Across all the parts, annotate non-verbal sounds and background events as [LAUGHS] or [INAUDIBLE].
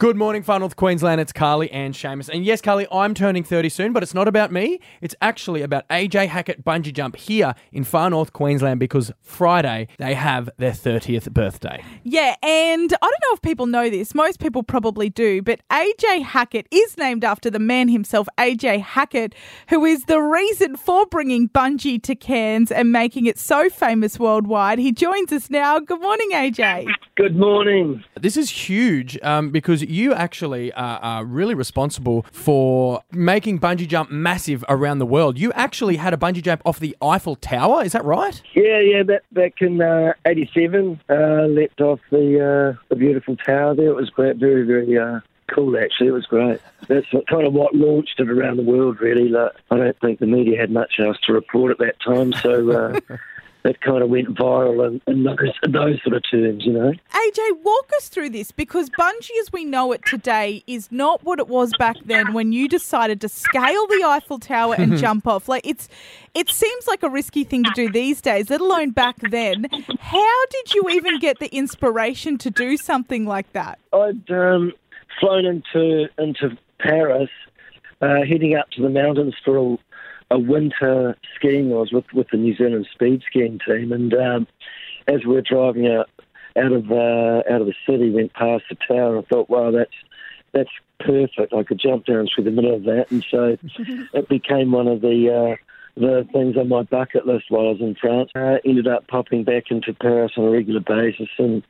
Good morning, Far North Queensland. It's Carly and Seamus. And yes, Carly, I'm turning 30 soon, but it's not about me. It's actually about AJ Hackett Bungee Jump here in Far North Queensland because Friday they have their 30th birthday. Yeah, and I don't know if people know this. Most people probably do, but AJ Hackett is named after the man himself, AJ Hackett, who is the reason for bringing bungee to Cairns and making it so famous worldwide. He joins us now. Good morning, AJ. Good morning. This is huge um, because you actually are, are really responsible for making bungee jump massive around the world. You actually had a bungee jump off the Eiffel Tower, is that right? Yeah, yeah, back, back in uh, 87, uh, leapt off the, uh, the beautiful tower there. It was great, very, very uh, cool, actually. It was great. That's what, kind of what launched it around the world, really. Like, I don't think the media had much else to report at that time, so uh, [LAUGHS] that kind of went viral and, in, those, those sort of terms, you know. AJ, walk us through this because bungee as we know it today is not what it was back then when you decided to scale the Eiffel Tower and [LAUGHS] jump off. Like it's it seems like a risky thing to do these days, let alone back then. How did you even get the inspiration to do something like that? I'd um, flown into into Paris, uh, heading up to the mountains for a a winter skiing. I was with, with the New Zealand speed skiing team, and um, as we were driving out out of uh, out of the city, went past the tower, I thought, wow, that's that's perfect. I could jump down through the middle of that, and so [LAUGHS] it became one of the uh, the things on my bucket list while I was in France. I ended up popping back into Paris on a regular basis and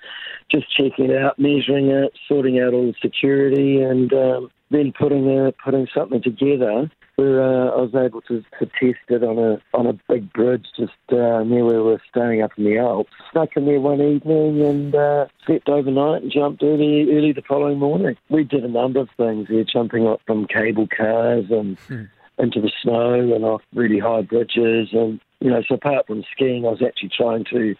just checking it out, measuring it, sorting out all the security, and um, then putting a, putting something together where uh, I was able to, to test it on a on a big bridge just uh, near where we were staying up in the Alps. Snuck in there one evening and uh, slept overnight and jumped early early the following morning. We did a number of things. We were jumping up from cable cars and hmm. into the snow and off really high bridges and you know. So apart from skiing, I was actually trying to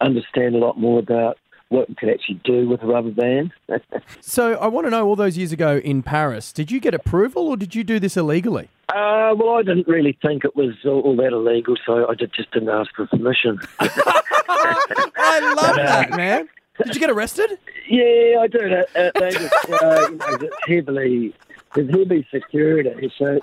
understand a lot more about what you could actually do with a rubber band. [LAUGHS] so I want to know, all those years ago in Paris, did you get approval or did you do this illegally? Uh, well, I didn't really think it was all, that illegal, so I did, just didn't ask for permission. [LAUGHS] I love that, man. Did you get arrested? Yeah, I did. Uh, they just, uh, you know, heavily, there's heavy security, so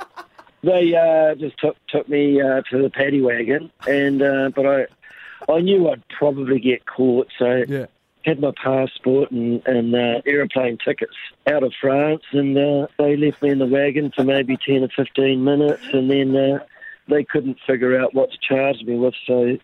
they uh, just took took me uh, to the paddy wagon, and uh, but I I knew I'd probably get caught, so yeah had my passport and, and uh, aeroplane tickets out of France, and uh, they left me in the wagon for maybe 10 or 15 minutes, and then uh, they couldn't figure out what to charge me with, so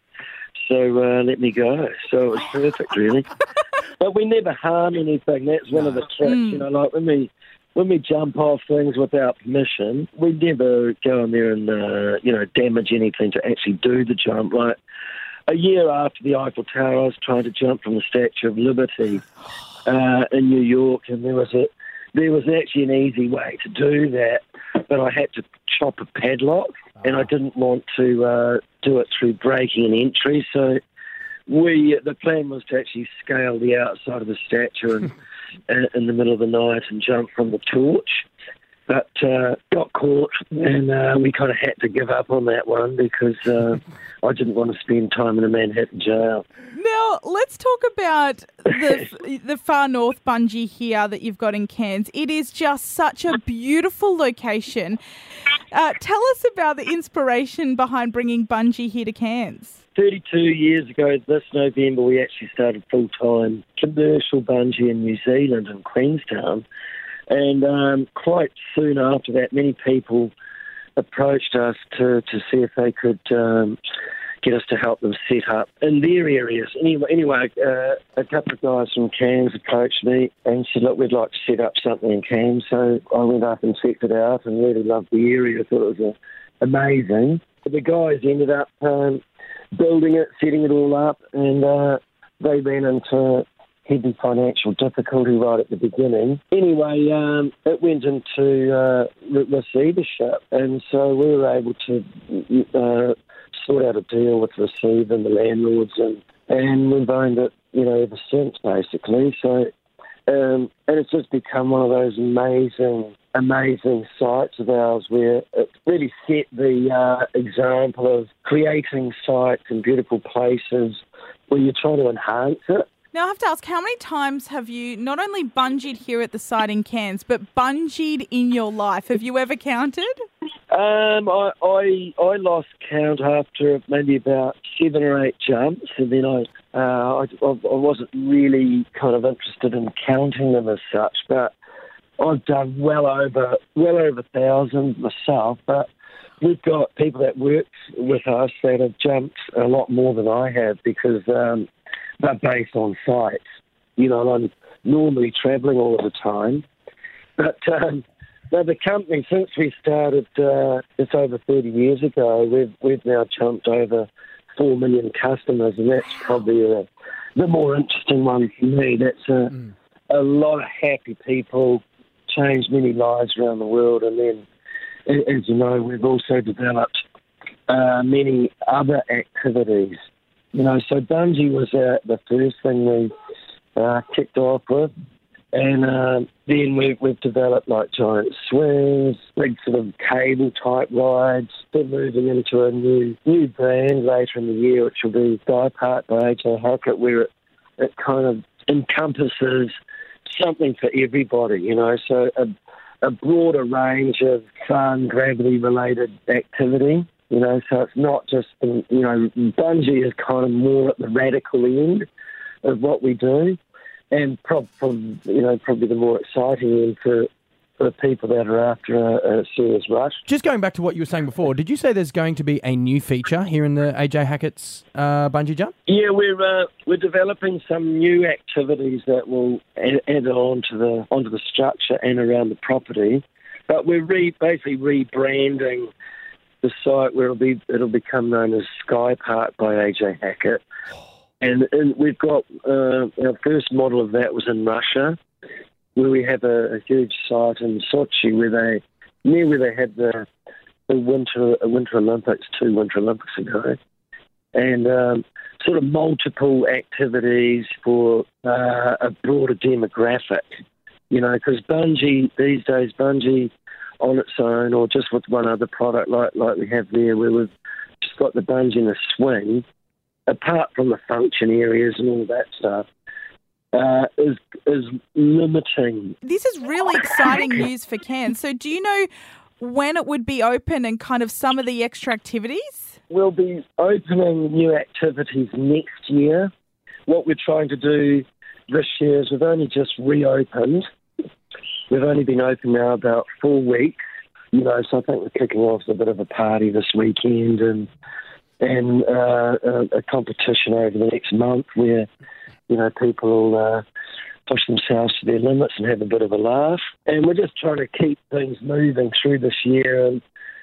so uh, let me go. So it was perfect, really. [LAUGHS] but we never harm anything. That's one of the tricks, mm. you know, like when we when we jump off things without permission, we never go in there and uh, you know damage anything to actually do the jump. Like a year after the Eiffel Tower, I was trying to jump from the Statue of Liberty uh, in New York, and there was a there was actually an easy way to do that, but I had to chop a padlock, and I didn't want to uh, do it through breaking an entry. So we the plan was to actually scale the outside of the statue and, [LAUGHS] in the middle of the night and jump from the torch but uh, got caught, and uh, we kind of had to give up on that one because uh, I didn't want to spend time in a Manhattan jail. Now let's talk about the [LAUGHS] the far north bungee here that you've got in Cairns. It is just such a beautiful location. Uh, tell us about the inspiration behind bringing bungee here to Cairns. 32 years ago this November, we actually started full time commercial bungee in New Zealand in Queenstown. And um, quite soon after that, many people approached us to, to see if they could um, get us to help them set up in their areas. Anyway, anyway uh, a couple of guys from Cairns approached me and said, look, we'd like to set up something in Cairns. So I went up and checked it out and really loved the area. I thought it was uh, amazing. The guys ended up um, building it, setting it all up, and uh, they ran into heavy financial difficulty right at the beginning. Anyway, um, it went into uh, receivership, and so we were able to uh, sort out a deal with the receiver and the landlords, and and we've owned it, you know, ever since basically. So, um, and it's just become one of those amazing, amazing sites of ours where it really set the uh, example of creating sites and beautiful places where you're trying to enhance it Now, I have to ask, how many times have you not only bungeed here at the site in Cairns, but bungeed in your life? Have you ever counted? Um, I, I I lost count after maybe about seven or eight jumps, and then I uh, I, I wasn't really kind of interested in counting them as such. But I've done well over well over a thousand myself. But we've got people that work with us that have jumped a lot more than I have because um, they're based on sites. You know, I'm normally travelling all of the time, but. Um, now, the company, since we started uh, just over 30 years ago, we've, we've now jumped over 4 million customers, and that's probably a, the more interesting one for me. That's a, mm. a lot of happy people, changed many lives around the world, and then, as you know, we've also developed uh, many other activities. You know, so bungee was uh, the first thing we uh, kicked off with. And uh, then we've, we've developed like giant swings, big sort of cable type rides. We're moving into a new new brand later in the year, which will be Sky Park by AJ Hackett, where it, it kind of encompasses something for everybody, you know, so a, a broader range of fun, gravity related activity. You know, so it's not just, you know, bungee is kind of more at the radical end of what we do and probably you know probably the more exciting end for for people that are after a, a, serious rush. Just going back to what you were saying before, did you say there's going to be a new feature here in the AJ Hackett's uh, bungee jump? Yeah, we're uh, we're developing some new activities that will add, add on to the onto the structure and around the property. But we're re, basically rebranding the site where it'll be it'll become known as Sky Park by AJ Hackett. And, and we've got uh, our first model of that was in Russia, where we have a, a huge site in Sochi where they near where they had the the winter uh, Winter Olympics, two Winter Olympics ago, and um, sort of multiple activities for uh, a broader demographic. You know, because bungee these days, bungee on its own, or just with one other product like like we have there, where we've just got the bungee and the swing apart from the function areas and all that stuff, uh, is is limiting. This is really [COUGHS] exciting news for Cairns. So, do you know when it would be open and kind of some of the extra activities? We'll be opening new activities next year. What we're trying to do this year is we've only just reopened. We've only been open now about four weeks. You know, so I think we're kicking off a bit of a party this weekend and and uh, a, a, competition over the next month where you know people uh, push themselves to their limits and have a bit of a laugh. And we're just trying to keep things moving through this year, and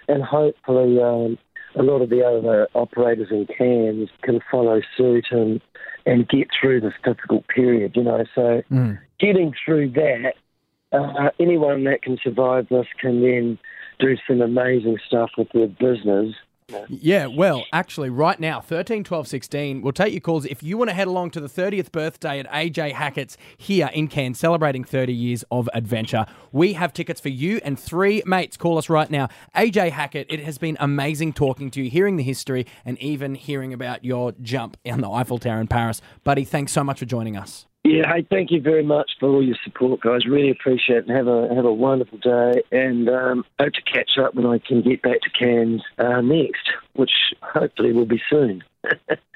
and hopefully um, a lot of the other operators in Cairns can follow suit and and get through this difficult period. You know, so mm. getting through that. Uh, anyone that can survive this can then do some amazing stuff with their business yeah, well, actually, right now, 13, 12, 16, we'll take your calls. If you want to head along to the 30th birthday at AJ Hackett's here in Cairns, celebrating 30 years of adventure, we have tickets for you and three mates. Call us right now. AJ Hackett, it has been amazing talking to you, hearing the history, and even hearing about your jump on the Eiffel Tower in Paris. Buddy, thanks so much for joining us. Yeah, hey, thank you very much for all your support, guys. Really appreciate it. Have a have a wonderful day, and um, hope to catch up when I can get back to Cairns uh, next, which hopefully will be soon. [LAUGHS]